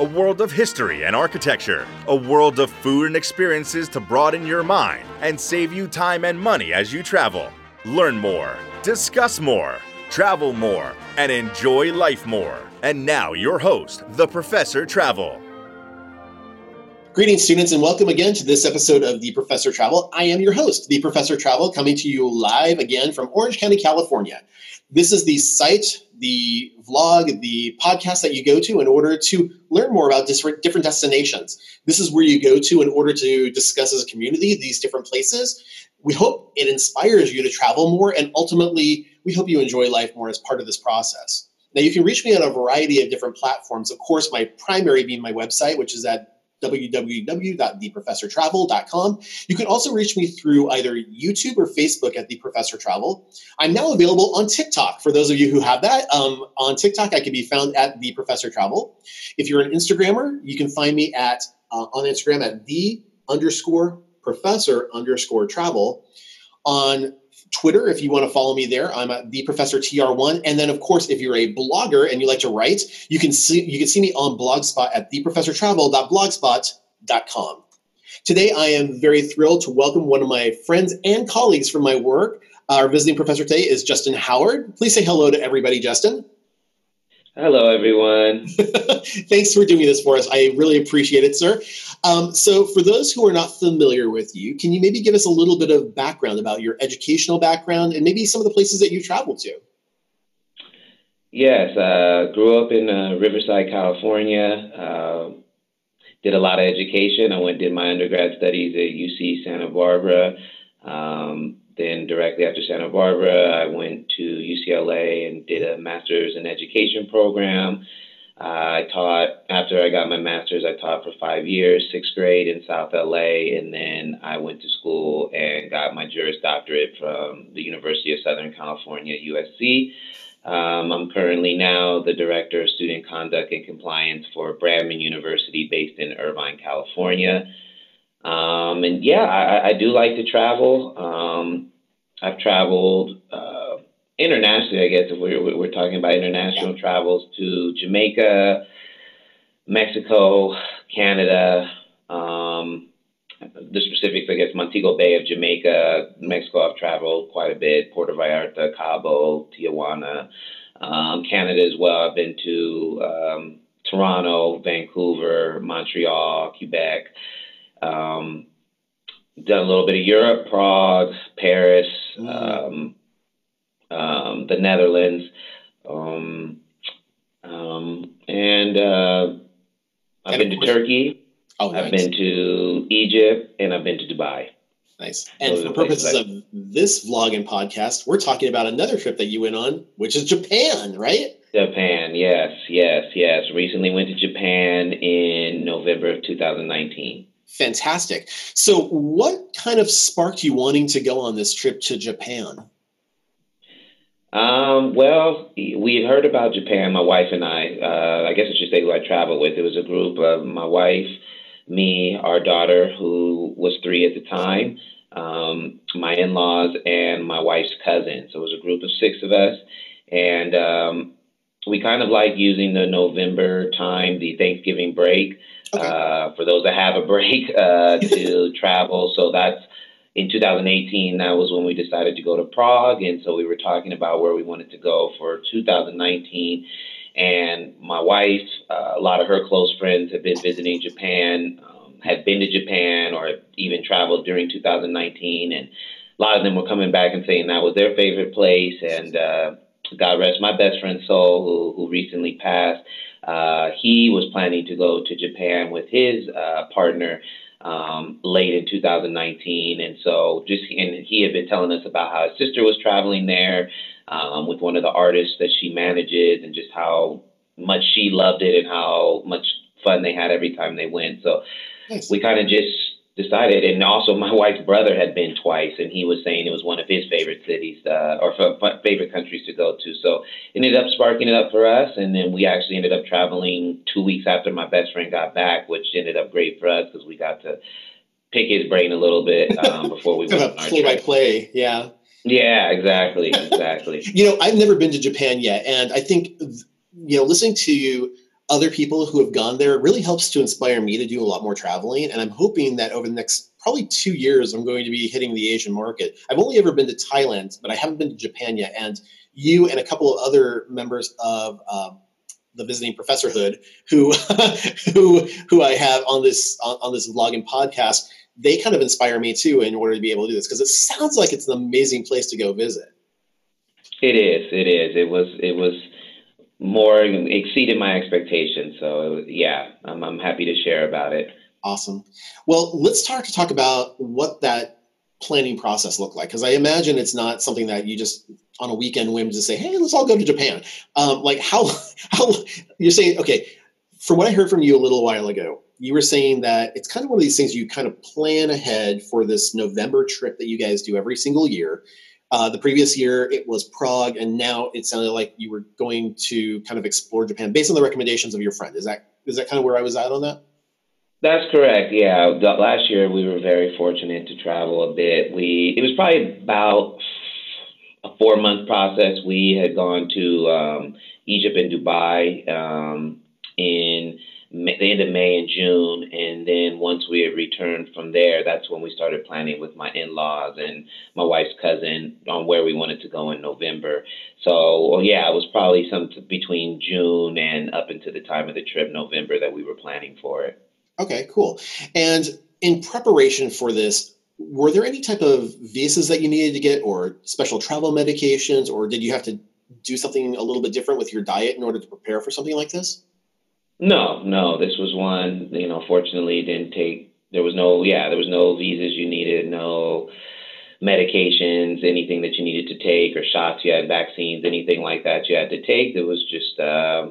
a world of history and architecture, a world of food and experiences to broaden your mind and save you time and money as you travel. Learn more, discuss more, travel more, and enjoy life more. And now, your host, the Professor Travel. Greetings, students, and welcome again to this episode of The Professor Travel. I am your host, The Professor Travel, coming to you live again from Orange County, California. This is the site, the vlog, the podcast that you go to in order to learn more about different, destinations. This is where you go to in order to discuss as a community these different places. We hope it inspires you to travel more, and ultimately, we hope you enjoy life more as part of this process. Now, you can reach me on a variety of different platforms. Of course, my primary being my website, which is at www.theprofessortravel.com. You can also reach me through either YouTube or Facebook at The Professor Travel. I'm now available on TikTok for those of you who have that. Um, on TikTok, I can be found at The Professor Travel. If you're an Instagrammer, you can find me at uh, on Instagram at the underscore professor underscore travel. On Twitter, if you want to follow me there, I'm at the Professor TR1. And then, of course, if you're a blogger and you like to write, you can see you can see me on Blogspot at theprofessortravel.blogspot.com. Today, I am very thrilled to welcome one of my friends and colleagues from my work. Our visiting professor today is Justyn Howard. Please say hello to everybody, Justyn. Hello, everyone. Thanks for doing this for us. I really appreciate it, sir. Um, so, for those who are not familiar with you, can you maybe give us a little bit of background about your educational background and maybe some of the places that you traveled to? Yes, uh, grew up in uh, Riverside, California. Uh, did a lot of education. I went did my undergrad studies at UC Santa Barbara. Um, then directly after Santa Barbara, I went to UCLA and did a master's in education program. Uh, I taught after I got my master's. I taught for five years, sixth grade in South LA, and then I went to school and got my Juris Doctorate from the University of Southern California, USC. Um, I'm currently now the director of student conduct and compliance for Brandman University, based in Irvine, California. Um, and yeah, I, I, do like to travel. Um, I've traveled uh, internationally, I guess, if we're, we're talking about international travels to Jamaica, Mexico, Canada. Um, the specifics, I guess, Montego Bay of Jamaica, Mexico, I've traveled quite a bit, Puerto Vallarta, Cabo, Tijuana, um, Canada as well. I've been to um, Toronto, Vancouver, Montreal, Quebec. Um, done a little bit of Europe, Prague, Paris, mm-hmm. um, um, the Netherlands, um, um and uh, I've and been to Turkey. Oh, nice. I've been to Egypt, and I've been to Dubai. Nice. And Those for purposes of this vlog and podcast, we're talking about another trip that you went on, which is Japan, right? Japan, yes, yes, yes. Recently went to Japan in November of 2019. Fantastic. So, what kind of sparked you wanting to go on this trip to Japan? Um, well, we had heard about Japan, my wife and I. Uh, I guess I should say who I traveled with. It was a group of my wife, me, our daughter, who was three at the time, um, my in laws, and my wife's cousin. So it was a group of six of us. And um, we kind of like using the November time, the Thanksgiving break okay. uh, for those that have a break uh, to travel. So that's in 2018. That was when we decided to go to Prague, and so we were talking about where we wanted to go for 2019. And my wife, uh, a lot of her close friends have been visiting Japan, um, had been to Japan, or even traveled during 2019, and a lot of them were coming back and saying that was their favorite place. And uh, God rest my best friend Soul, who who recently passed. Uh, he was planning to go to Japan with his uh, partner um, late in 2019, and so just and he had been telling us about how his sister was traveling there um, with one of the artists that she manages, and just how much she loved it and how much fun they had every time they went. So nice. we kind of just decided, and also my wife's brother had been twice, and he was saying it was one of his favorite cities uh, or favorite countries to go to. So it ended up sparking it up for us, and then we actually ended up traveling two weeks after my best friend got back, which ended up great for us because we got to pick his brain a little bit um, before we went on our play trip. by play. Yeah. Yeah, exactly, exactly. you know, I've never been to Japan yet, and I think you know, listening to you other people who have gone there really helps to inspire me to do a lot more traveling. And I'm hoping that over the next probably two years, I'm going to be hitting the Asian market. I've only ever been to Thailand, but I haven't been to Japan yet. And you and a couple of other members of um, the visiting professorhood who who who I have on this on, on this vlog and podcast, they kind of inspire me too in order to be able to do this because it sounds like it's an amazing place to go visit. It is. It is. It was. It was more exceeded my expectations. So yeah, I'm, I'm happy to share about it. Awesome. Well, let's start to talk about what that planning process looked like because I imagine it's not something that you just on a weekend whim just say, "Hey, let's all go to Japan." Um, like how how you're saying? Okay, from what I heard from you a little while ago, you were saying that it's kind of one of these things you kind of plan ahead for this November trip that you guys do every single year. Uh, the previous year it was Prague, and now it sounded like you were going to kind of explore Japan based on the recommendations of your friend. Is that is that kind of where I was at on that? That's correct. Yeah, last year we were very fortunate to travel a bit. We it was probably about a four month process. We had gone to um, Egypt and Dubai um, in the end of May and June, and then once we had returned from there, that's when we started planning with my in-laws and my wife's cousin on where we wanted to go in November. So, well, yeah, it was probably some between June and up into the time of the trip, November, that we were planning for it. Okay, cool. And in preparation for this, were there any type of visas that you needed to get, or special travel medications, or did you have to do something a little bit different with your diet in order to prepare for something like this? No, no. This was one. You know, fortunately, didn't take. There was no. Yeah, there was no visas you needed. No medications, anything that you needed to take, or shots you had, vaccines, anything like that you had to take. It was just uh,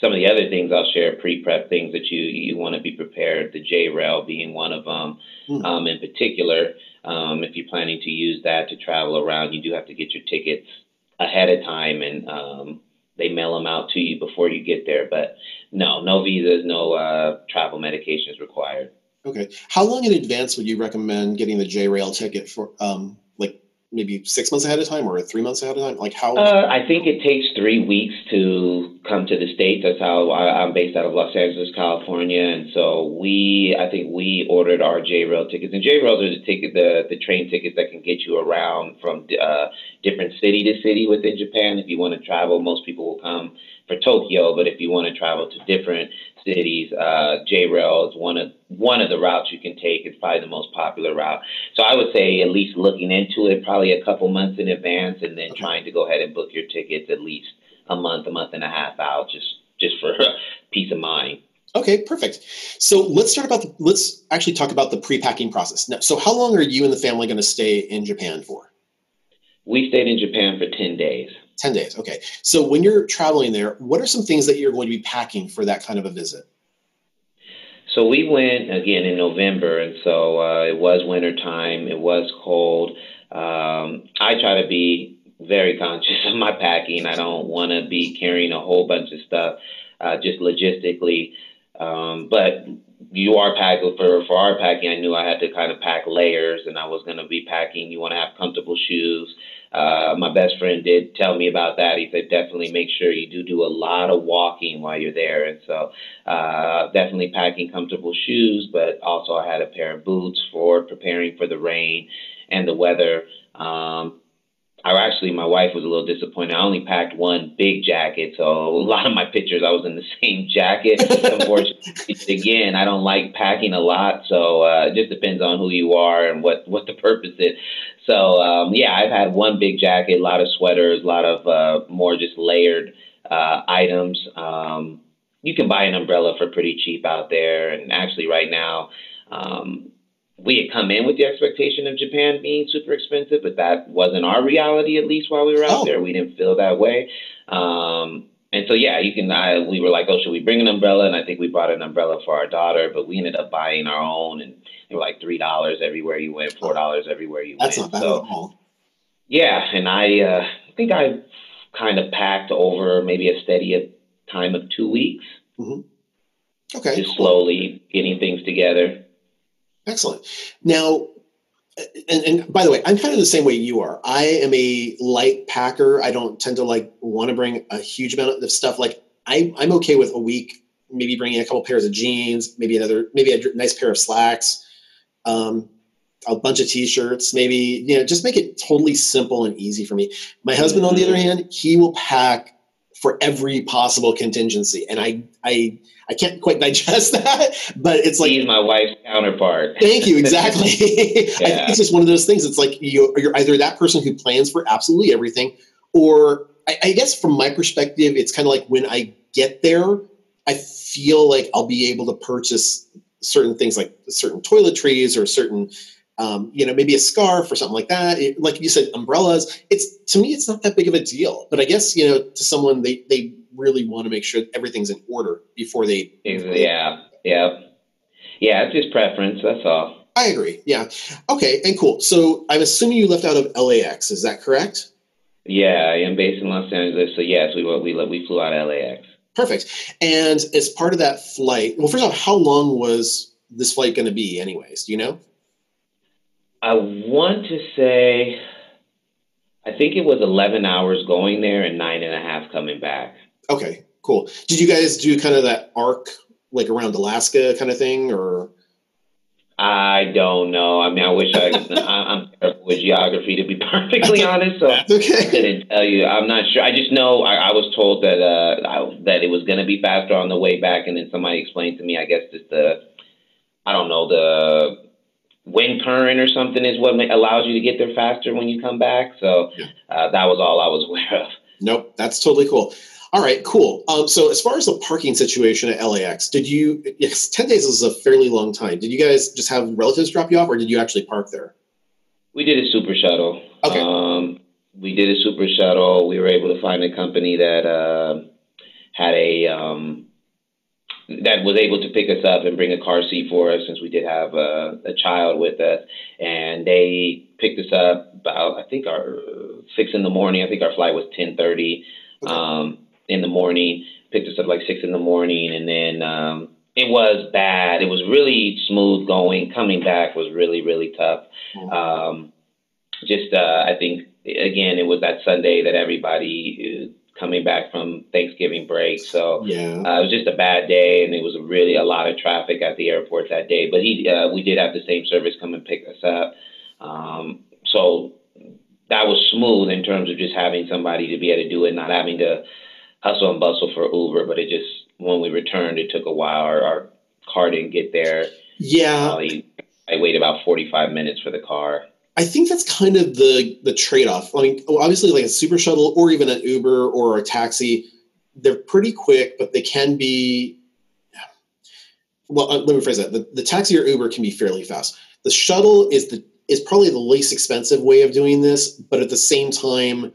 some of the other things I'll share. Pre-prep things that you you want to be prepared. The J rail being one of them. Mm. Um, in particular, um, if you're planning to use that to travel around, you do have to get your tickets ahead of time and um, they mail them out to you before you get there. But no, no visas, no uh, travel medications required. Okay. How long in advance would you recommend getting the J Rail ticket for? Um, maybe six months ahead of time or three months ahead of time? Like how? Uh, I think it takes three weeks to come to the states. That's how I, am based out of Los Angeles, California, and so we, I think we ordered our J Rail tickets, and J Rails are the ticket, the the train tickets that can get you around from uh, different city to city within Japan. If you want to travel, most people will come for Tokyo, but if you want to travel to different cities, uh, J Rail is one of one of the routes you can take. It's probably the most popular route. So I would say at least looking into it probably a couple months in advance, and then trying to go ahead and book your tickets at least a month, a month and a half out, just just for peace of mind. Okay, perfect. So let's start about the, let's actually talk about the pre-packing process. Now, so how long are you and the family going to stay in Japan for? We stayed in Japan for 10 days. 10 days. Okay. So when you're traveling there, what are some things that you're going to be packing for that kind of a visit? So we went again in November, and so uh, it was winter time. It was cold. Um, I try to be very conscious of my packing. I don't want to be carrying a whole bunch of stuff, uh, just logistically. Um, but you are packing for for our packing. I knew I had to kind of pack layers, and I was going to be packing. You want to have comfortable shoes. Uh, my best friend did tell me about that. He said definitely make sure you do do a lot of walking while you're there, and so uh, definitely packing comfortable shoes. But also I had a pair of boots for preparing for the rain and the weather. Um, I actually, my wife was a little disappointed. I only packed one big jacket, so a lot of my pictures I was in the same jacket. Unfortunately, again, I don't like packing a lot, so uh, it just depends on who you are and what what the purpose is. So um, yeah, I've had one big jacket, a lot of sweaters, a lot of uh, more just layered uh, items. Um, you can buy an umbrella for pretty cheap out there, and actually, right now. Um, we had come in with the expectation of Japan being super expensive, but that wasn't our reality, at least while we were out oh. there. We didn't feel that way. Um, and so yeah, you can. I we were like, oh, should we bring an umbrella? And I think we brought an umbrella for our daughter, but we ended up buying our own, and they were like three dollars everywhere you went, four dollars everywhere you That's went. not bad so, at all. Yeah, and I uh, think I kind of packed over maybe a steady time of two weeks, Okay. just slowly getting things together. Excellent. Now, and, and by the way, I'm kind of the same way you are. I am a light packer. I don't tend to like want to bring a huge amount of stuff. Like I, I'm okay with a week, maybe bringing a couple pairs of jeans, maybe another, maybe a nice pair of slacks, um, a bunch of t-shirts, maybe you know, just make it totally simple and easy for me. My husband, on the other hand, he will pack for every possible contingency, and I, I, I can't quite digest that. But it's like He's my wife's counterpart. Thank you. Exactly. I think Yeah. it's just one of those things. It's like you, you're either that person who plans for absolutely everything, or I, I guess from my perspective, it's kind of like when I get there, I feel like I'll be able to purchase certain things like certain toiletries or certain, um, you know, maybe a scarf or something like that. It- like you said, umbrellas. It's to me, it's not that big of a deal. But I guess you know, to someone, they they really want to make sure everything's in order before they. Yeah, yeah, yeah. It's just preference. That's all. I agree. Yeah. Okay. And cool. So I'm assuming you left out of LAX. Is that correct? Yeah, I am based in Los Angeles, so yes, we we we flew out of LAX. Perfect. And as part of that flight, well, first off, how long was this flight going to be, anyways? Do you know? I want to say, I think it was 11 hours going there and nine and a half coming back. Okay. Cool. Did you guys do kind of that arc, like around Alaska, kind of thing, or? I don't know. I mean, I wish I, I'm terrible with geography to be perfectly honest. So That's I okay. couldn't tell you. I'm not sure. I just know I, I was told that uh I, that it was going to be faster on the way back, and then somebody explained to me. I guess just the I don't know the wind current or something is what allows you to get there faster when you come back. So uh, that was all I was aware of. Nope. That's totally cool. All right. Cool. Um, so as far as the parking situation at LAX, did you? Yes, ten days is a fairly long time. Did you guys just have relatives drop you off, or did you actually park there? We did a super shuttle. Okay. Um, we did a super shuttle. We were able to find a company that uh, had a um, that was able to pick us up and bring a car seat for us since we did have a, a child with us, and they picked us up about I think our six in the morning. I think our flight was ten thirty um, in the morning. Picked us up like six in the morning, and then um, it was bad. It was really smooth going. Coming back was really really tough. Mhm. Um, just uh, I think again it was that Sunday that everybody uh, coming back from Thanksgiving break, so Yeah. uh, it was just a bad day, and it was really a lot of traffic at the airport that day. But he, uh, we did have the same service come and pick us up, um, so that was smooth in terms of just having somebody to be able to do it, not having to hustle and bustle for Uber. But it just when we returned, it took a while. Our, our car didn't get there. Yeah. I waited about forty five minutes for the car. I think that's kind of the the trade off. I mean, obviously, like a super shuttle or even an Uber or a taxi, they're pretty quick, but they can be. Well, uh, let me phrase that: the, the taxi or Uber can be fairly fast. The shuttle is the is probably the least expensive way of doing this, but at the same time,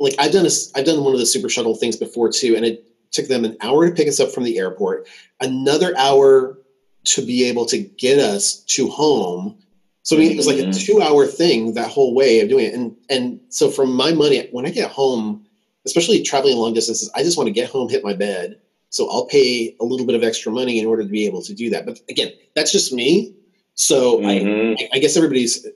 like I've done a I've done one of the super shuttle things before too, and it took them an hour to pick us up from the airport, another hour to be able to get us to home. So I mean, it was like a two-hour thing that whole way of doing it, and and so from my money, when I get home, especially traveling long distances, I just want to get home, hit my bed. So I'll pay a little bit of extra money in order to be able to do that. But again, that's just me. So Mhm. I, I guess everybody's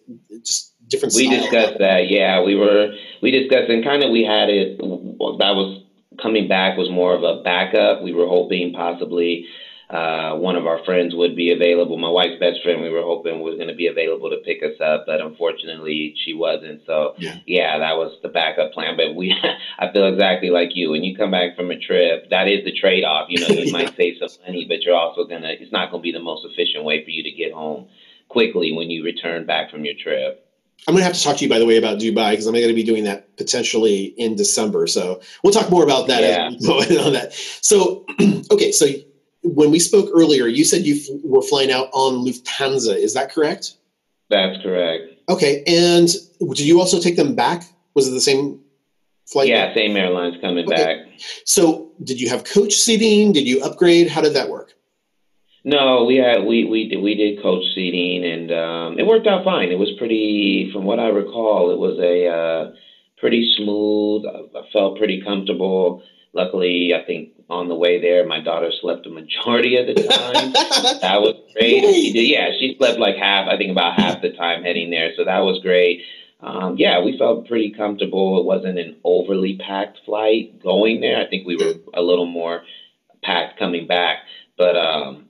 just different. We discussed that. Yeah, we were we discussed and kind of we had it. That was coming back was more of a backup. We were hoping possibly uh, one of our friends would be available. My wife's best friend, we were hoping was going to be available to pick us up, but unfortunately she wasn't. So Yeah. that was the backup plan. But we, I feel exactly like you. When you come back from a trip, that is the trade off. You know, you might save some money, but you're also gonna. It's not going to be the most efficient way for you to get home quickly when you return back from your trip. I'm going to have to talk to you, by the way, about Dubai because I'm going to be doing that potentially in December. So we'll talk more about that Yeah. as we go on that. So, okay, so when we spoke earlier, you said you f- were flying out on Lufthansa. Is that correct? That's correct. Okay, and did you also take them back? Was it the same flight? Yeah, same airlines coming okay. back. So, did you have coach seating? Did you upgrade? How did that work? No, we had we we did we did coach seating, and um, it worked out fine. It was pretty, from what I recall, it was a uh, pretty smooth. I felt pretty comfortable. Luckily, I think on the way there, my daughter slept a majority of the time. that was great. She did, yeah, she slept like half. I think about half the time heading there, so that was great. Um, yeah, we felt pretty comfortable. It wasn't an overly packed flight going there. I think we were a little more packed coming back, but um,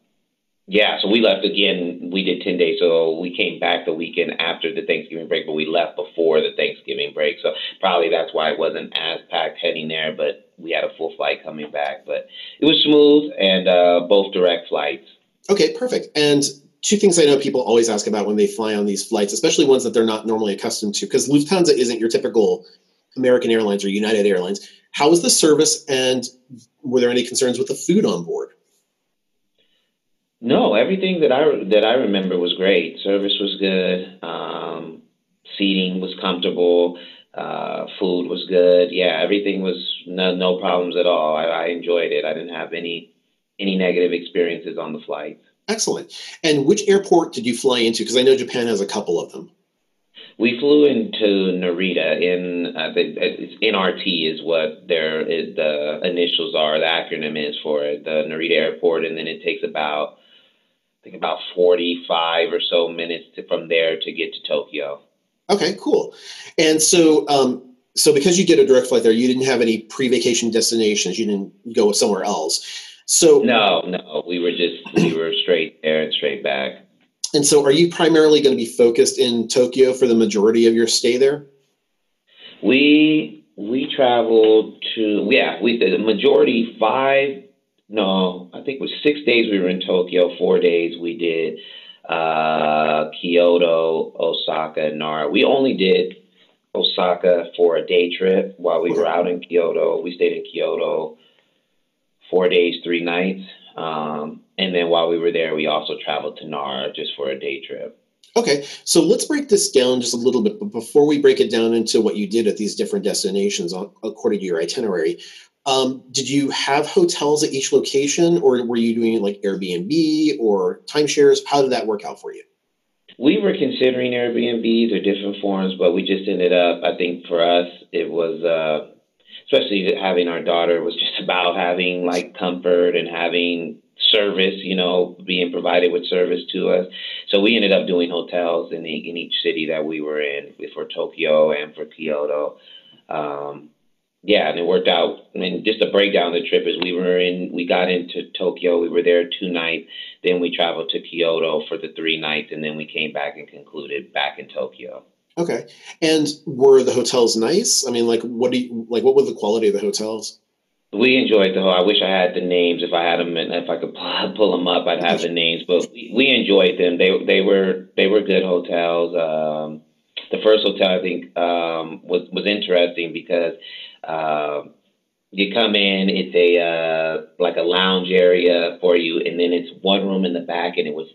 yeah, so we left again. We did 10 days. So we came back the weekend after the Thanksgiving break, but we left before the Thanksgiving break. So probably that's why it wasn't as packed heading there, but we had a full flight coming back. But it was smooth and uh, both direct flights. Okay, perfect. And two things I know people always ask about when they fly on these flights, especially ones that they're not normally accustomed to, because Lufthansa isn't your typical American Airlines or United Airlines. How was the service and were there any concerns with the food on board? No, everything that I that I remember was great. Service was good. Um, seating was comfortable. Uh, food was good. Yeah, everything was no no problems at all. I, I enjoyed it. I didn't have any any negative experiences on the flight. Excellent. And which airport did you fly into? Because I know Japan has a couple of them. We flew into Narita. In uh, the, it's NRT is what their the initials are. The acronym is for it, the Narita Airport, and then it takes about I think about 45 or so minutes to, from there to get to Tokyo. Okay, cool. And so, um, so because you get a direct flight there, you didn't have any pre-vacation destinations. You didn't go somewhere else. So no, no, we were just we were straight there and straight back. And so, are you primarily going to be focused in Tokyo for the majority of your stay there? We we traveled to yeah we the majority five no, I think it was six days we were in Tokyo, four days we did uh, Kyoto, Osaka, Nara. We only did Osaka for a day trip while we were out in Kyoto. We stayed in Kyoto four days, three nights. Um, and then while we were there, we also traveled to Nara just for a day trip. Okay, so let's break this down just a little bit. But before we break it down into what you did at these different destinations according to your itinerary, um, did you have hotels at each location, or were you doing like Airbnb or timeshares? How did that work out for you? We were considering Airbnbs or different forms, but we just ended up. I think for us, it was uh, especially having our daughter was just about having like comfort and having service, you know, being provided with service to us. So we ended up doing hotels in, the, in each city that we were in for Tokyo and for Kyoto. Um, yeah, and it worked out. I mean, just to break down the trip is we were in, we got into Tokyo, we were there two nights, then we traveled to Kyoto for the three nights, and then we came back and concluded back in Tokyo. Okay, and were the hotels nice? I mean, like, what do you like? What was the quality of the hotels? We enjoyed the whole. I wish I had the names. If I had them, and if I could pull, pull them up, I'd have the names. But we, we enjoyed them. They they were they were good hotels. Um, the first hotel I think um, was was interesting because uh, you come in, it's a uh, like a lounge area for you, and then it's one room in the back, and it was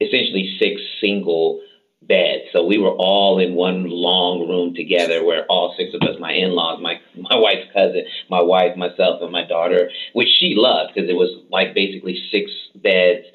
essentially six single beds. So we were all in one long room together, where all six of us, my in-laws, my my wife's cousin, my wife, myself, and my daughter, which she loved because it was like basically six beds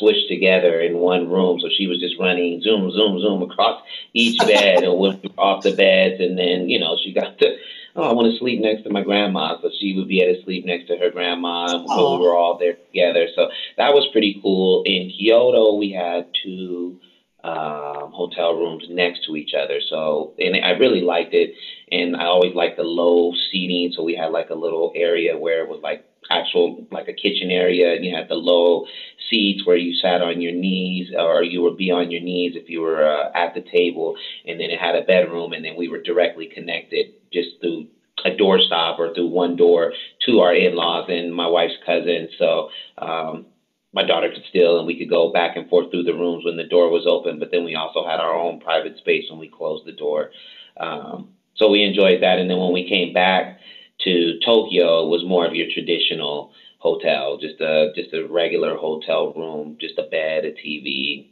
squished together in one room. So she was just running zoom, zoom, zoom across each bed and went off the beds, and then you know she got to oh, I want to sleep next to my grandma. So she would be able to sleep next to her grandma. And so we were all there together. So that was pretty cool. In Kyoto, we had two um, hotel rooms next to each other. So, and I really liked it. And I always liked the low seating. So we had like a little area where it was like actual like a kitchen area and you had the low seats where you sat on your knees or you would be on your knees if you were uh, at the table and then it had a bedroom and then we were directly connected just through a doorstop or through one door to our in-laws and my wife's cousin. So um my daughter could still and we could go back and forth through the rooms when the door was open but then we also had our own private space when we closed the door. Um so we enjoyed that and then when we came back to Tokyo was more of your traditional hotel, just a just a regular hotel room, just a bed, a TV,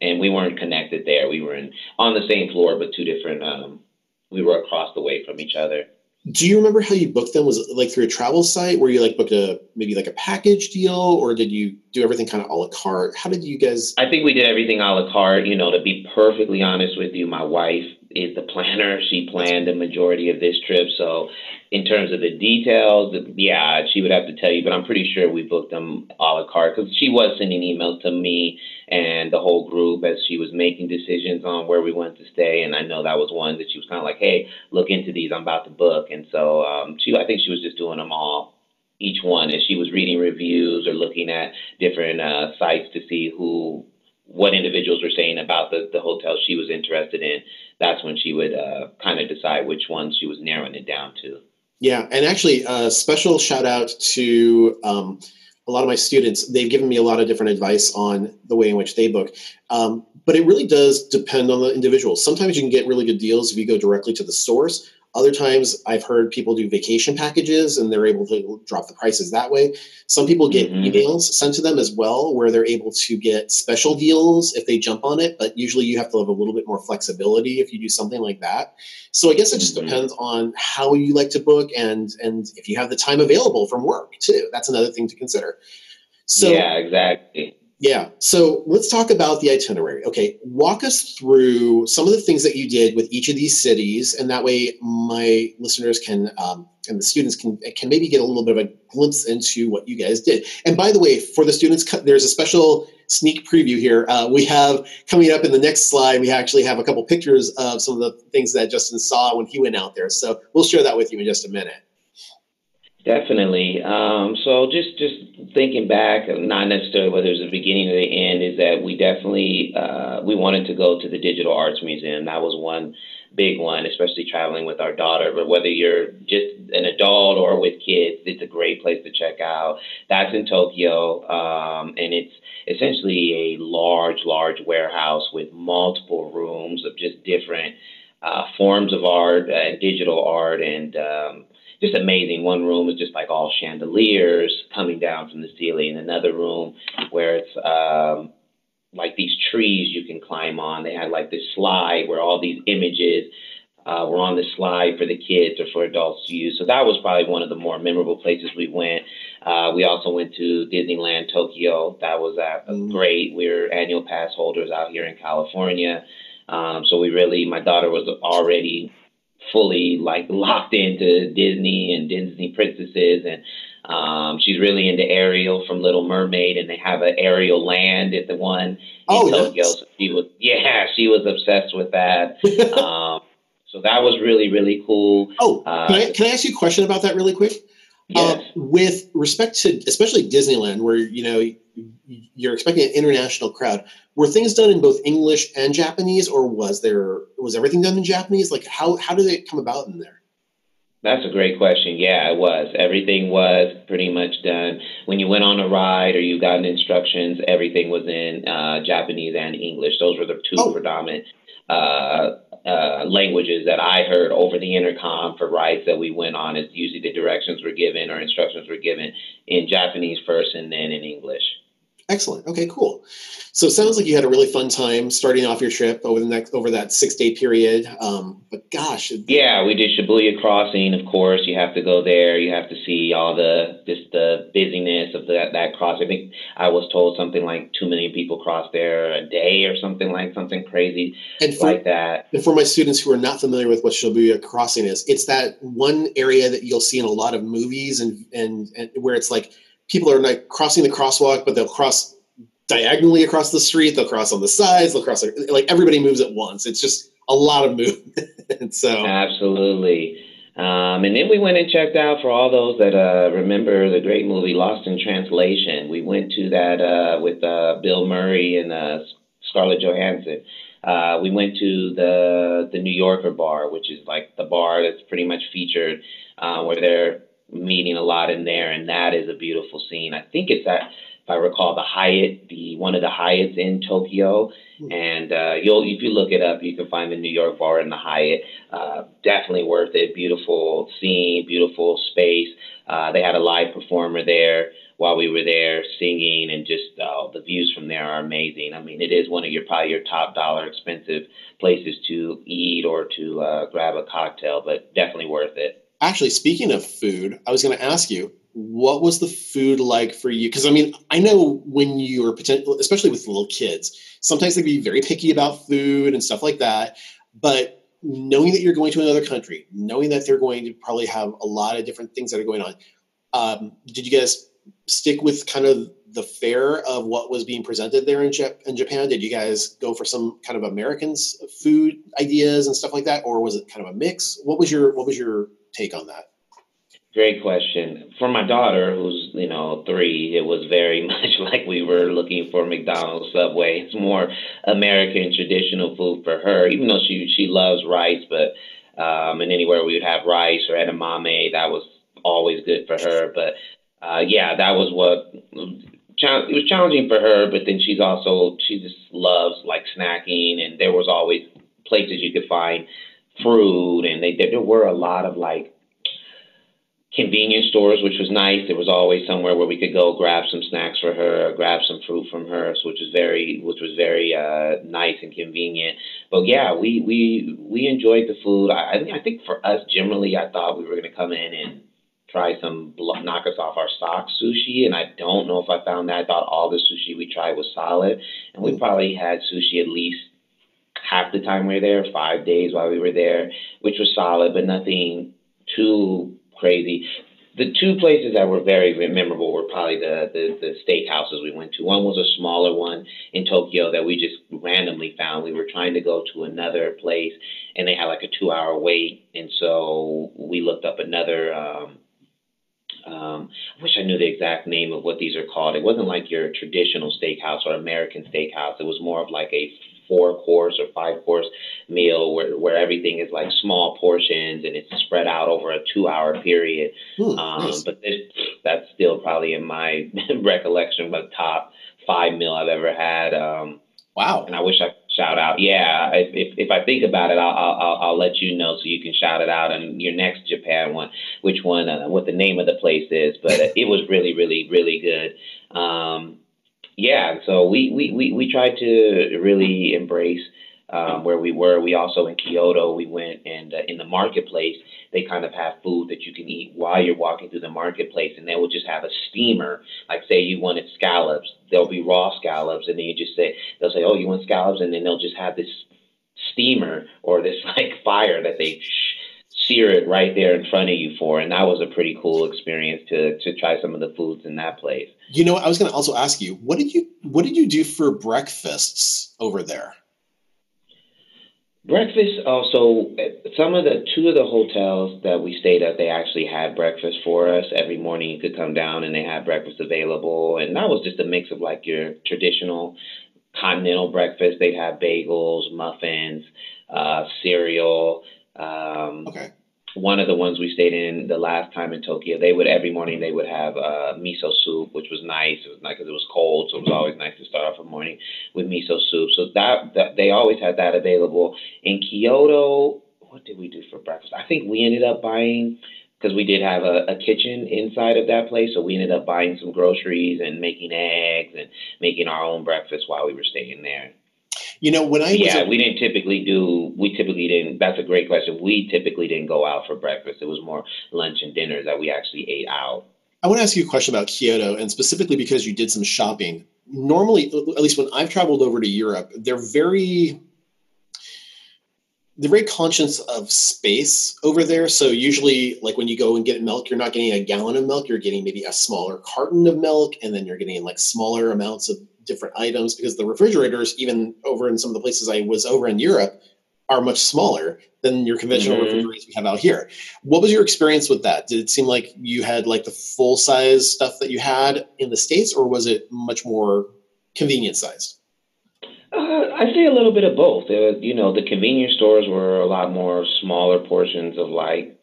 and we weren't connected there. We were in on the same floor, but two different. Um, we were across the way from each other. Do you remember how you booked them? Was it like through a travel site where you like booked a maybe like a package deal, or did you do everything kind of a la carte? How did you guys? I think we did everything a la carte. You know, to be perfectly honest with you, my wife is the planner. She planned the majority of this trip, so in terms of the details, yeah, she would have to tell you, but I'm pretty sure we booked them a la carte because she was sending emails to me and the whole group as she was making decisions on where we wanted to stay. And I know that was one that she was kind of like, hey, look into these. I'm about to book. And so um, she, I think she was just doing them all, each one, as she was reading reviews or looking at different uh, sites to see who, what individuals were saying about the, the hotel she was interested in. That's when she would uh, kind of decide which ones she was narrowing it down to. Yeah, and actually, a uh, special shout out to um, a lot of my students. They've given me a lot of different advice on the way in which they book. Um, but it really does depend on the individual. Sometimes you can get really good deals if you go directly to the source. Other times, I've heard people do vacation packages and they're able to drop the prices that way. Some people get mm-hmm. emails sent to them as well, where they're able to get special deals if they jump on it. But usually, you have to have a little bit more flexibility if you do something like that. So I guess it just mm-hmm. depends on how you like to book and and if you have the time available from work too. That's another thing to consider. So yeah, exactly. Yeah. So let's talk about the itinerary. Okay. Walk us through some of the things that you did with each of these cities. And that way my listeners can, um, and the students can, can maybe get a little bit of a glimpse into what you guys did. And by the way, for the students, there's a special sneak preview here. Uh, we have coming up in the next slide, we actually have a couple pictures of some of the things that Justyn saw when he went out there. So we'll share that with you in just a minute. Definitely. Um, so just just thinking back, not necessarily whether it was the beginning or the end, is that we definitely uh, we wanted to go to the Digital Arts Museum. That was one big one, especially traveling with our daughter. But whether you're just an adult or with kids, it's a great place to check out. That's in Tokyo, um, and it's essentially a large, large warehouse with multiple rooms of just different uh, forms of art and digital art and um, just amazing. One room is just like all chandeliers coming down from the ceiling. Another room where it's um, like these trees you can climb on. They had like this slide where all these images uh, were on the slide for the kids or for adults to use. So that was probably one of the more memorable places we went. Uh, we also went to Disneyland Tokyo. That was uh, mm. great. We are annual pass holders out here in California. Um, so we really, my daughter was already fully like locked into Disney and Disney princesses and um, she's really into Ariel from Little Mermaid, and they have an Ariel land at the one in oh, Tokyo. Yes. So she was, yeah, she was obsessed with that. um, so that was really, really cool. Oh, uh, can, I, can I ask you a question about that really quick? Yes. Uh, with respect to especially Disneyland, where you know you're expecting an international crowd. Were things done in both English and Japanese, or was there was everything done in Japanese? Like how how did it come about in there? That's a great question. Yeah, it was. Everything was pretty much done. When you went on a ride or you got instructions, everything was in uh, Japanese and English. Those were the two oh. predominant uh, uh, languages that I heard over the intercom for rides that we went on. Is usually the directions were given or instructions were given in Japanese first and then in English. Excellent. Okay, cool. So it sounds like you had a really fun time starting off your trip over the next over that six day period. Um, but gosh, yeah, we did Shibuya Crossing. Of course, you have to go there. You have to see all the just the busyness of that that cross. I think I was told something like two million people cross there a day or something like something crazy and for, like that. And for my students who are not familiar with what Shibuya Crossing is, it's that one area that you'll see in a lot of movies and and, and where it's like people are like crossing the crosswalk, but they'll cross diagonally across the street. They'll cross on the sides. They'll cross like everybody moves at once. It's just a lot of movement. so absolutely. Um, and then we went and checked out for all those that uh, remember the great movie Lost in Translation. We went to that uh, with uh, Bill Murray and uh, Scarlett Johansson. Uh, we went to the the New Yorker bar, which is like the bar that's pretty much featured, uh, where they're meeting a lot in there, and that is a beautiful scene. I think it's at, if I recall, the Hyatt, the one of the Hyatts in Tokyo, mm-hmm. and uh, you'll if you look it up, you can find the New York bar in the Hyatt. Uh, definitely worth it. Beautiful scene, beautiful space. Uh, they had a live performer there while we were there singing, and just uh, the views from there are amazing. I mean, it is one of your probably your top dollar expensive places to eat or to uh, grab a cocktail, but definitely worth it. Actually, speaking of food, I was going to ask you, what was the food like for you? Because I mean, I know when you're potential, especially with little kids, sometimes they can be very picky about food and stuff like that. But knowing that you're going to another country, knowing that they're going to probably have a lot of different things that are going on, um, did you guys stick with kind of the fare of what was being presented there in, Jap- in Japan? Did you guys go for some kind of Americans food ideas and stuff like that, or was it kind of a mix? What was your What was your take on that? Great question. For my daughter, who's you know three, it was very much like we were looking for McDonald's, Subway. It's more American traditional food for her, even though she she loves rice. But um, and anywhere we would have rice or edamame, that was always good for her. But uh, yeah, that was what it was challenging for her. But then she's also she just loves like snacking, and there was always places you could find fruit, and they there were a lot of like convenience stores, which was nice. There was always somewhere where we could go grab some snacks for her, grab some fruit from her, which was very, which was very uh, nice and convenient. But yeah, we we we enjoyed the food. I I think for us generally, I thought we were going to come in and try some knock us off our socks sushi, and I don't know if I found that. I thought all the sushi we tried was solid, and we probably had sushi at least half the time we were there, five days while we were there, which was solid, but nothing too crazy. The two places that were very memorable were probably the, the, the steakhouses we went to. One was a smaller one in Tokyo that we just randomly found. We were trying to go to another place and they had like a two hour wait. And so we looked up another um, um, I wish I knew the exact name of what these are called. It wasn't like your traditional steakhouse or American steakhouse. It was more of like a four course or five course meal where, where everything is like small portions and it's spread out over a two hour period. Ooh, um, nice. But this, that's still probably in my recollection of the top five meal I've ever had. Um, wow. And I wish I shout out. Yeah, if, if, if I think about it, I'll, I'll I'll let you know so you can shout it out in your next Japan one, which one, uh, what the name of the place is. But it was really, really, really good. Um, yeah, so we, we, we, we tried to really embrace um, where we were. We also in Kyoto, we went and uh, in the marketplace, they kind of have food that you can eat while you're walking through the marketplace, and they will just have a steamer. Like say you wanted scallops, there'll be raw scallops, and then you just say they'll say, oh, you want scallops, and then they'll just have this steamer or this like fire that they sear it right there in front of you for. And that was a pretty cool experience to to try some of the foods in that place. You know, I was going to also ask you, what did you what did you do for breakfasts over there? Breakfast also some of the two of the hotels that we stayed at they actually had breakfast for us every morning you could come down and they had breakfast available and that was just a mix of like your traditional continental breakfast they'd have bagels muffins uh, cereal um, okay. One of the ones we stayed in the last time in Tokyo, they would every morning they would have uh, miso soup, which was nice. It was nice because it was cold, so it was always nice to start off a morning with miso soup. So that, that they always had that available in Kyoto. What did we do for breakfast? I think we ended up buying because we did have a, a kitchen inside of that place. So we ended up buying some groceries and making eggs and making our own breakfast while we were staying there. You know, when I yeah, we didn't typically do. We typically didn't. That's a great question. We typically didn't go out for breakfast. It was more lunch and dinner that we actually ate out. I want to ask you a question about Kyoto, and specifically because you did some shopping. Normally, at least when I've traveled over to Europe, they're very they're very conscious of space over there. So usually, like when you go and get milk, you're not getting a gallon of milk. You're getting maybe a smaller carton of milk, and then you're getting like smaller amounts of different items because the refrigerators, even over in some of the places I was over in Europe, are much smaller than your conventional mm-hmm. refrigerators we have out here. What was your experience with that? Did it seem like you had like the full size stuff that you had in the States, or was it much more convenient sized? I'd say a little bit of both. Uh, you know, the convenience stores were a lot more smaller portions of like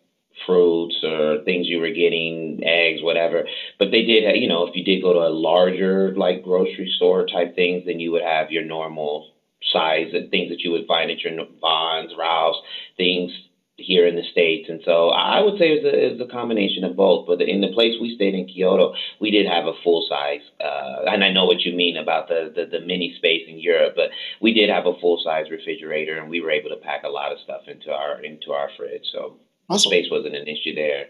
fruits or things you were getting, eggs, whatever. But they did, have, you know, if you did go to a larger like grocery store type things, then you would have your normal size and things that you would find at your Vons, Ralph's, things here in the states. And so I would say it was, a, it was a combination of both. But in the place we stayed in Kyoto, we did have a full size, uh, and I know what you mean about the, the the mini space in Europe, but we did have a full size refrigerator, and we were able to pack a lot of stuff into our into our fridge. So awesome. space wasn't an issue there.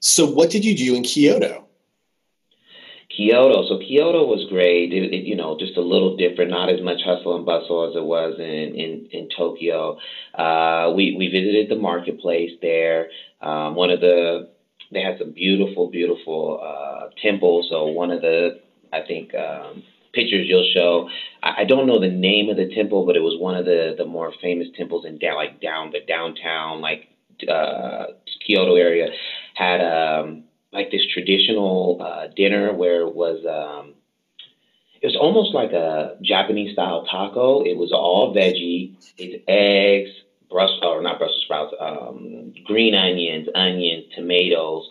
So, what did you do in Kyoto? Kyoto. So Kyoto was great. It, it, you know, just a little different, not as much hustle and bustle as it was in in, in Tokyo. Uh, we we visited the marketplace there. Um, one of the they had some beautiful, beautiful uh, temples. So one of the I think um, pictures you'll show. I, I don't know the name of the temple, but it was one of the the more famous temples in down like down the downtown like uh, Kyoto area had um like this traditional uh, dinner where it was um, it was almost like a Japanese style taco. It was all veggie. It's eggs, Brussels or not Brussels sprouts, um, green onions, onions, tomatoes,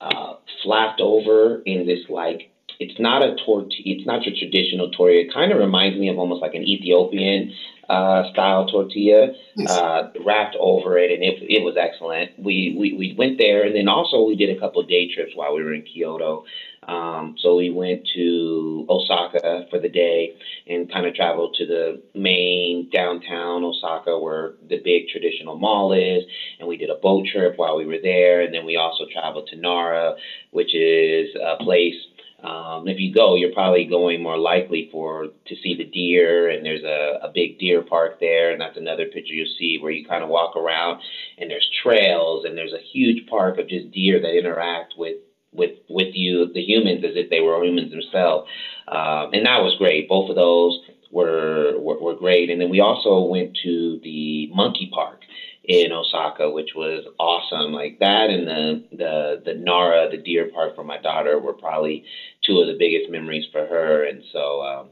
uh, flapped over in this like it's not a tortilla. It's not your traditional tortilla. It kind of reminds me of almost like an Ethiopian uh, style tortilla uh, wrapped over it, and it, it was excellent. We, we we went there, and then also we did a couple of day trips while we were in Kyoto. Um, so we went to Osaka for the day and kind of traveled to the main downtown Osaka where the big traditional mall is, and we did a boat trip while we were there, and then we also traveled to Nara, which is a place um, if you go, you're probably going more likely for to see the deer, and there's a, a big deer park there, and that's another picture you'll see where you kind of walk around, and there's trails, and there's a huge park of just deer that interact with with with you, the humans, as if they were humans themselves, um, and that was great. Both of those were, were were great, and then we also went to the monkey park in Osaka, which was awesome. Like that and the the the Nara, the deer park for my daughter were probably two of the biggest memories for her. And so um,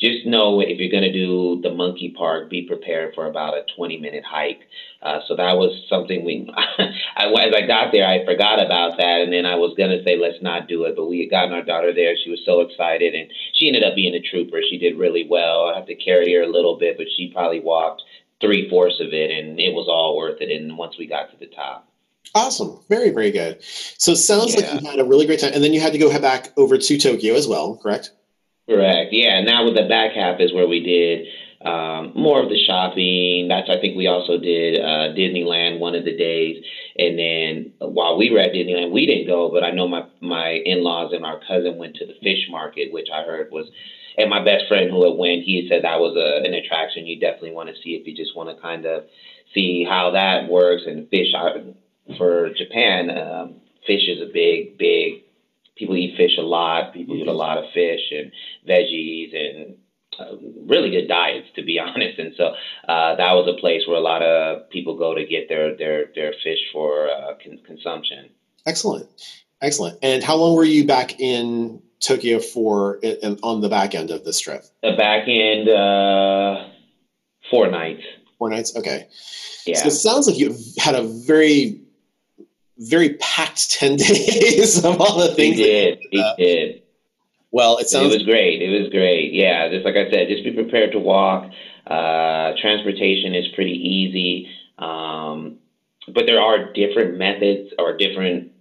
just know if you're going to do the monkey park, be prepared for about a 20 minute hike. Uh, so that was something we, I, as I got there, I forgot about that. And then I was going to say, let's not do it. But we had gotten our daughter there. She was so excited. And she ended up being a trooper. She did really well. I have to carry her a little bit, but she probably walked three fourths of it, and it was all worth it. And once we got to the top. Awesome. Very, very good. So it sounds yeah. like you had a really great time. And then you had to go back over to Tokyo as well, correct? Correct. Yeah. Now with the back half is where we did um, more of the shopping. That's, I think we also did uh, Disneyland one of the days. And then while we were at Disneyland, we didn't go, but I know my, my in laws and our cousin went to the fish market, which I heard was and my best friend who had went, he said that was a, an attraction you definitely want to see if you just want to kind of see how that works. And fish, for Japan, um, fish is a big, big. People eat fish a lot. People eat a lot of fish and veggies and uh, really good diets, to be honest. And so uh, that was a place where a lot of people go to get their their their fish for uh, con- consumption. Excellent, excellent. And how long were you back in Tokyo for in, on the back end of this trip? The back end, uh, four nights. Four nights. Okay. Yeah. So it sounds like you had a very, very packed ten days of all the things. We did. We did. Well, it sounds. It was great. It was great. Yeah, just like I said, just be prepared to walk. Uh, transportation is pretty easy, um, but there are different methods or different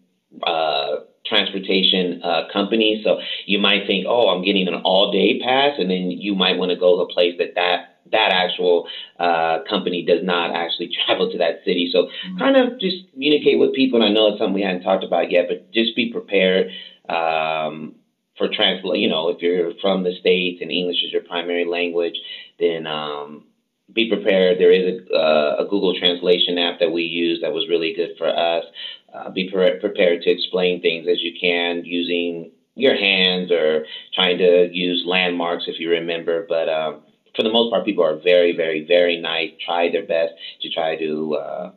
uh, transportation uh, companies. So you might think, oh, I'm getting an all day pass, and then you might want to go to a place that that that actual uh, company does not actually travel to that city. So mm-hmm. kind of just communicate with people. And I know it's something we hadn't talked about yet, but just be prepared. Um, for translate, you know, if you're from the states and English is your primary language, then um, be prepared. There is a, uh, a, Google Translation app that we use that was really good for us. Uh, be pre- prepared to explain things as you can using your hands or trying to use landmarks if you remember. But um, for the most part, people are very, very, very nice. Try their best to try to uh,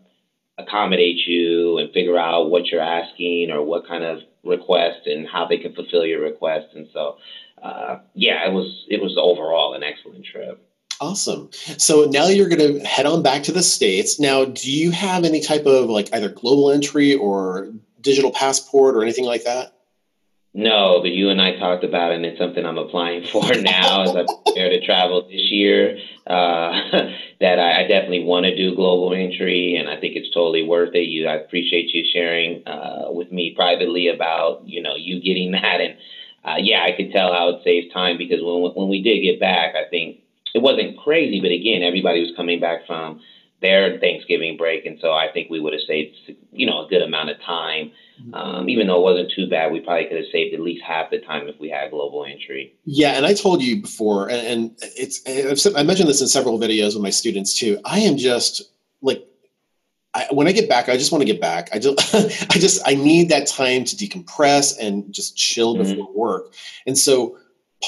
accommodate you and figure out what you're asking or what kind of request and how they can fulfill your request. And so, uh, yeah, it was it was overall an excellent trip. Awesome. So now you're going to head on back to the States. Now, do you have any type of like either global entry or digital passport or anything like that? No, but you and I talked about it, and it's something I'm applying for now as I prepare to travel this year. Uh, that I, I, definitely want to do global entry, and I think it's totally worth it. You, I appreciate you sharing uh, with me privately about you know you getting that, and uh, yeah, I could tell how it saves time because when when we did get back, I think it wasn't crazy, but again, everybody was coming back from their Thanksgiving break, and so I think we would have saved you know, a good amount of time. Um, even though it wasn't too bad, we probably could have saved at least half the time if we had global entry. Yeah, and I told you before, and, and it's I've, I mentioned this in several videos with my students too. I am just like I, when I get back, I just want to get back. I just, I just, I need that time to decompress and just chill mm-hmm. before work. And so,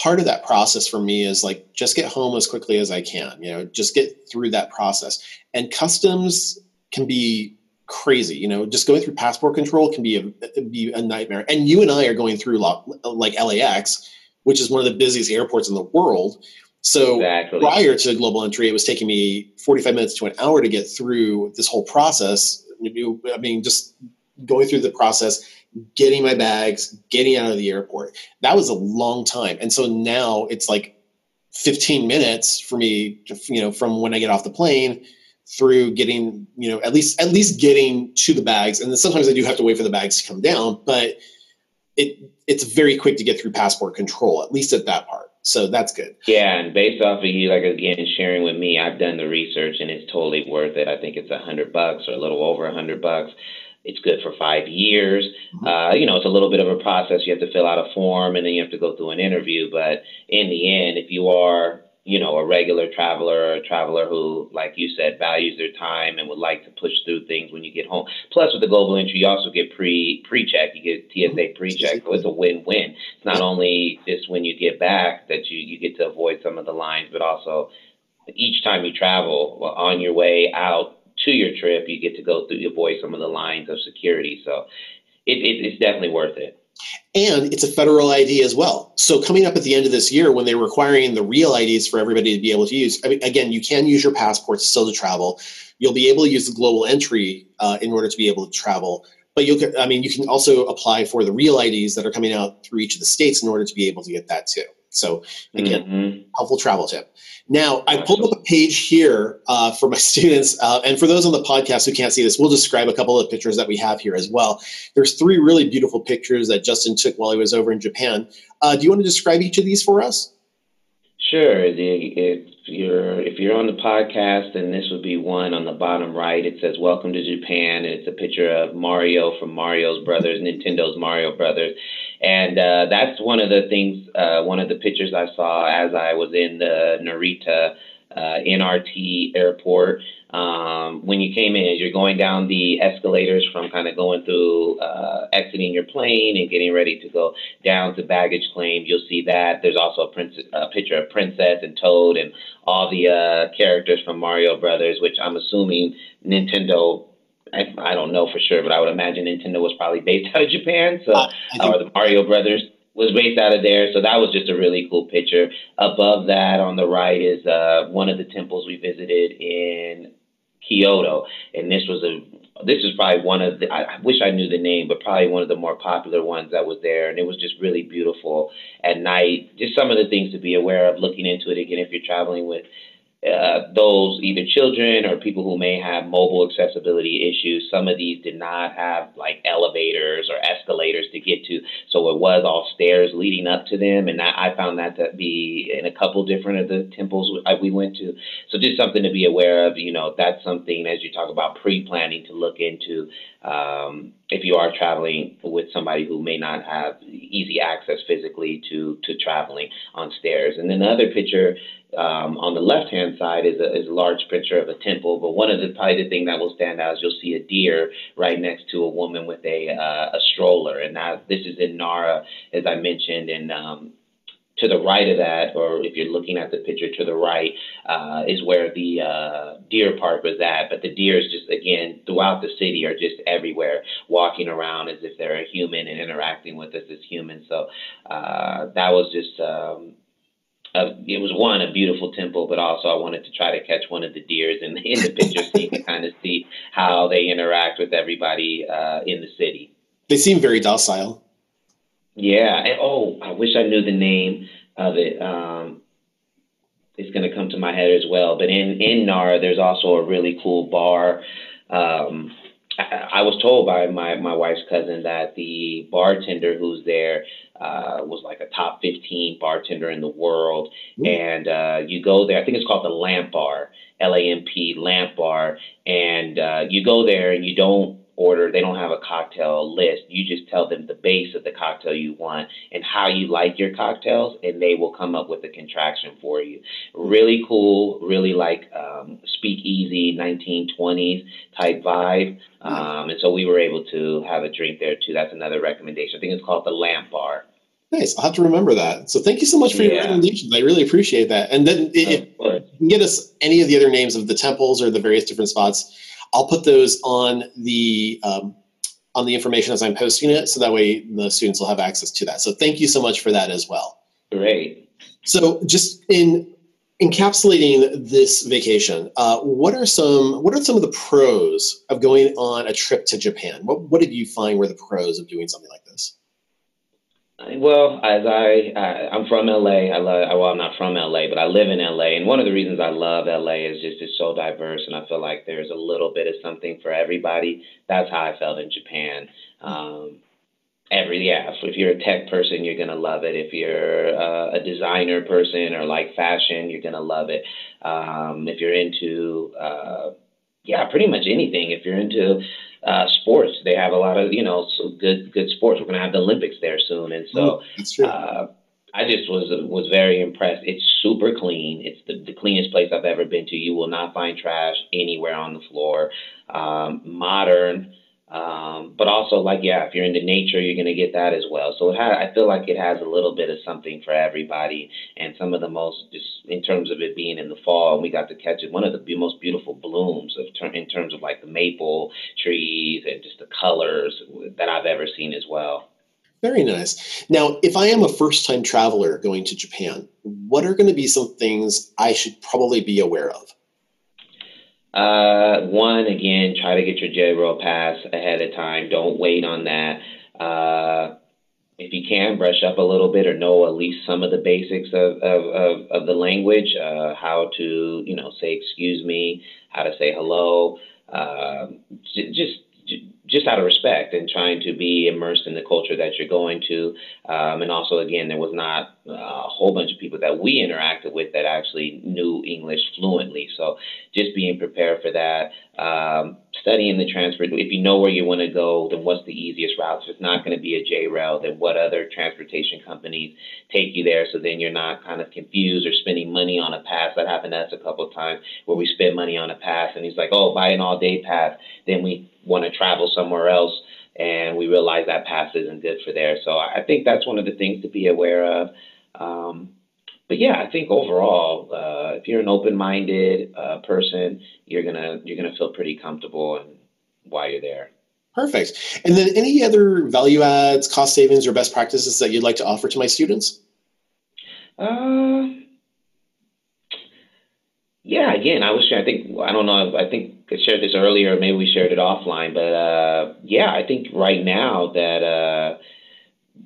part of that process for me is like just get home as quickly as I can. You know, just get through that process. And customs can be crazy. You know, just going through passport control can be a be a nightmare. And you and I are going through like LAX, which is one of the busiest airports in the world. So exactly. prior to global entry, it was taking me 45 minutes to an hour to get through this whole process. I mean, just going through the process, getting my bags, getting out of the airport. That was a long time. And so now it's like 15 minutes for me, to, you know, from when I get off the plane through getting, you know, at least at least getting to the bags. And then sometimes I do have to wait for the bags to come down, but it it's very quick to get through passport control, at least at that part. So that's good. Yeah, and based off of you, like again, sharing with me, I've done the research and it's totally worth it. I think it's a hundred bucks or a little over a hundred bucks. It's good for five years. Mm-hmm. Uh, you know, it's a little bit of a process. You have to fill out a form and then you have to go through an interview. But in the end, if you are you know, a regular traveler a traveler who, like you said, values their time and would like to push through things when you get home. Plus, with the global entry, you also get pre pre check. You get TSA mm-hmm. pre check, so it's a win win. It's not only just when you get back that you you get to avoid some of the lines, but also each time you travel on your way out to your trip, you get to go through, avoid some of the lines of security. So it, it, it's definitely worth it. And it's a federal ID as well. So coming up at the end of this year, when they're requiring the real IDs for everybody to be able to use, I mean, again, you can use your passport still to travel. You'll be able to use the global entry uh, in order to be able to travel. But you can, I mean, you can also apply for the real IDs that are coming out through each of the states in order to be able to get that too. So again, mm-hmm. helpful travel tip. Now I pulled up a page here uh, for my students, uh, and for those on the podcast who can't see this, we'll describe a couple of pictures that we have here as well. There's three really beautiful pictures that Justyn took while he was over in Japan. Uh, do you want to describe each of these for us? Sure. If you're if you're on the podcast, then this would be one on the bottom right. It says "Welcome to Japan," and it's a picture of Mario from Mario's Brothers, Nintendo's Mario Brothers, and uh, that's one of the things. Uh, one of the pictures I saw as I was in the Narita uh, NRT airport um, when you came in, you're going down the escalators from kind of going through uh, exiting your plane and getting ready to go down to baggage claim, you'll see that. There's also a, prince, a picture of Princess and Toad and all the uh, characters from Mario Brothers, which I'm assuming Nintendo I, I, don't know for sure, but I would imagine Nintendo was probably based out of Japan. So, uh, or the Mario Brothers was based out of there. So that was just a really cool picture. Above that on the right is uh, one of the temples we visited in Kyoto, and this was a this is probably one of the I, I wish I knew the name, but probably one of the more popular ones that was there, and it was just really beautiful at night. Just some of the things to be aware of looking into it. Again if you're traveling with uh, those either children or people who may have mobile accessibility issues. Some of these did not have like elevators or escalators to get to, so it was all stairs leading up to them. And I, I found that to be in a couple different of the temples we went to. So just something to be aware of. You know, that's something as you talk about pre-planning to look into. Um, if you are traveling with somebody who may not have easy access physically to to traveling on stairs. And then the other picture um, on the left hand side is a, is a large picture of a temple, but one of the probably the thing that will stand out is you'll see a deer right next to a woman with a uh, a stroller, and that this is in Nara, as I mentioned, and um, to the right of that, or if you're looking at the picture to the right, uh, is where the uh, deer park was at. But the deer is just again, throughout the city, are just everywhere, walking around as if they're a human and interacting with us as humans. So uh, that was just um, it was one a beautiful temple, but also I wanted to try to catch one of the deers in, in the picture so you can kind of see how they interact with everybody uh, in the city. They seem very docile. Yeah, and oh, I wish I knew the name of it. Um, it's going to come to my head as well. But in in Nara, there's also a really cool bar. Um, I, I was told by my my wife's cousin that the bartender who's there uh, was like a top 15 bartender in the world. And uh, you go there, I think it's called the Lamp Bar, L A M P Lamp Bar. And uh, you go there and you don't order. They don't have a cocktail list. You just tell them the base of the cocktail you want and how you like your cocktails, and they will come up with a contraction for you. Really cool, really like um, speakeasy 1920s type vibe. Um, and so we were able to have a drink there too. That's another recommendation. I think it's called the Lamp Bar. Nice. I'll have to remember that. So thank you so much for yeah. your recommendations. I really appreciate that. And then if you can get us any of the other names of the temples or the various different spots, I'll put those on the um, on the information as I'm posting it, so that way the students will have access to that. So thank you so much for that as well. Great. So just in encapsulating this vacation, uh, what are some what are some of the pros of going on a trip to Japan? What what did you find were the pros of doing something like this? Well, as I, I I'm from LA. I love. Well, I'm not from LA, but I live in LA, and one of the reasons I love LA is just it's so diverse, and I feel like there's a little bit of something for everybody. That's how I felt in Japan. Um, every yeah, if you're a tech person, you're gonna love it. If you're uh, a designer person or like fashion, you're gonna love it. Um, if you're into uh, yeah, pretty much anything. If you're into uh, sports. They have a lot of you know good good sports. We're going to have the Olympics there soon, and so mm, uh, I just was was very impressed. It's super clean. It's the, the cleanest place I've ever been to. You will not find trash anywhere on the floor. Um, modern. Um, but also, like, yeah, if you're into nature, you're going to get that as well. So ha- I feel like it has a little bit of something for everybody. And some of the most, just in terms of it being in the fall, and we got to catch it, one of the most beautiful blooms of ter- in terms of like the maple trees and just the colors that I've ever seen as well. Very nice. Now, if I am a first time traveler going to Japan, what are going to be some things I should probably be aware of? Uh, one, again, try to get your J-Rail pass ahead of time. Don't wait on that. Uh, if you can, brush up a little bit or know at least some of the basics of, of, of, of the language, uh, how to, you know, say excuse me, how to say hello, uh, j- just just out of respect and trying to be immersed in the culture that you're going to. Um, and also, again, there was not a whole bunch of people that we interacted with that actually knew English fluently. So just being prepared for that. Um, studying the transfer. If you know where you want to go, then what's the easiest route? If it's not going to be a J rail, then what other transportation companies take you there? So then you're not kind of confused or spending money on a pass. That happened to us a couple of times where we spend money on a pass, and he's like, "Oh, buy an all day pass." Then we want to travel somewhere else, and we realize that pass isn't good for there. So I think that's one of the things to be aware of. Um, but yeah, I think overall, uh, if you're an open-minded uh, person, you're gonna you're gonna feel pretty comfortable and while you're there. Perfect. And then any other value adds, cost savings, or best practices that you'd like to offer to my students? Uh, yeah. Again, I was. I think I don't know. I think I shared this earlier. Maybe we shared it offline, but uh, yeah, I think right now that. Uh,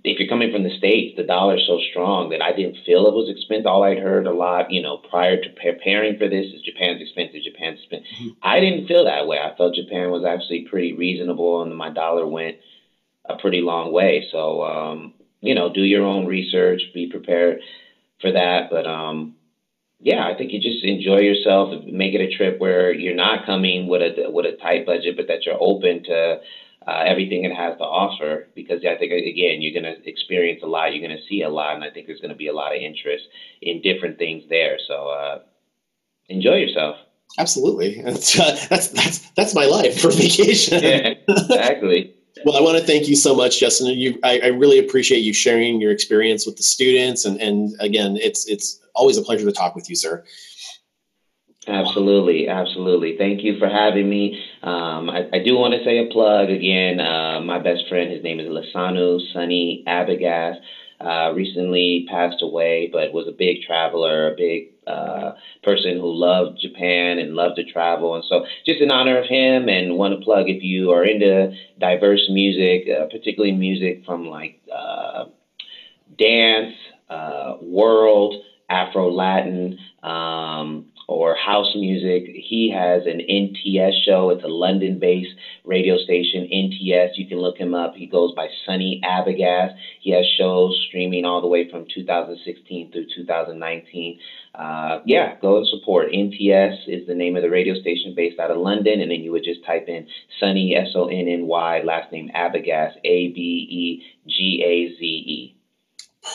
if you're coming from the states, the dollar's so strong that I didn't feel it was expensive. All I'd heard a lot, you know, prior to preparing for this is Japan's expensive, Japan's expensive. Mm-hmm. I didn't feel that way. I felt Japan was actually pretty reasonable, and my dollar went a pretty long way. So, um, you know, do your own research, be prepared for that. But um, yeah, I think you just enjoy yourself, make it a trip where you're not coming with a with a tight budget, but that you're open to uh, everything it has to offer because I think again you're going to experience a lot, you're going to see a lot, and I think there's going to be a lot of interest in different things there. So uh, enjoy yourself. Absolutely, that's, uh, that's that's that's my life for vacation. yeah, exactly. Well, I want to thank you so much, Justyn. You, I, I really appreciate you sharing your experience with the students, and and again, it's it's always a pleasure to talk with you, sir. Absolutely, absolutely. Thank you for having me. Um, I, I, do want to say a plug again. Uh, my best friend, his name is Lasanu Sunny Abegaze. Uh, recently passed away, but was a big traveler, a big uh, person who loved Japan and loved to travel. And so, just in honor of him, and want to plug if you are into diverse music, uh, particularly music from like uh, dance, uh, world, Afro Latin. Um, or house music. He has an NTS show. It's a London based radio station, NTS. You can look him up. He goes by Sunny Abegaze. He has shows streaming all the way from 2016 through 2019. Uh, yeah, go and support. NTS is the name of the radio station based out of London, and then you would just type in Sunny, S O N N Y, last name Abegaze, A B E G A Z E.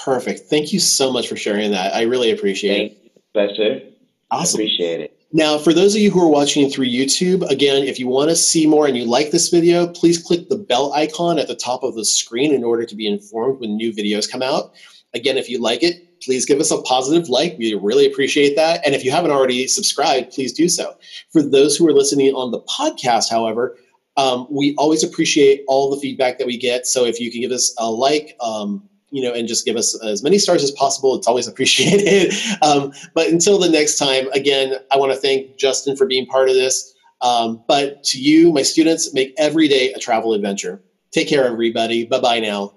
Perfect. Thank you so much for sharing that. I really appreciate Thank it. Professor. Awesome. Appreciate it. Now, for those of you who are watching through YouTube, again, if you want to see more and you like this video, please click the bell icon at the top of the screen in order to be informed when new videos come out. Again, if you like it, please give us a positive like. We really appreciate that. And if you haven't already subscribed, please do so. For those who are listening on the podcast, however, um, we always appreciate all the feedback that we get. So if you can give us a like, um, you know, and just give us as many stars as possible. It's always appreciated. um, but until the next time, again, I want to thank Justyn for being part of this. Um, but to you, my students, make every day a travel adventure. Take care, everybody. Bye bye now.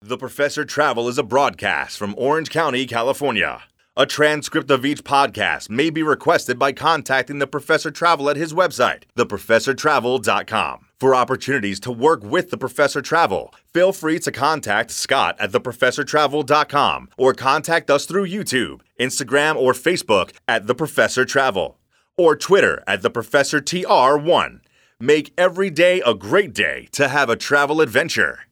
The Professor Travel is a broadcast from Orange County, California. A transcript of each podcast may be requested by contacting the Professor Travel at his website, theprofessortravel.com. For opportunities to work with the Professor Travel, feel free to contact Scott at theprofessortravel.com or contact us through YouTube, Instagram, or Facebook at The Professor Travel or Twitter at The Professor TR1. Make every day a great day to have a travel adventure.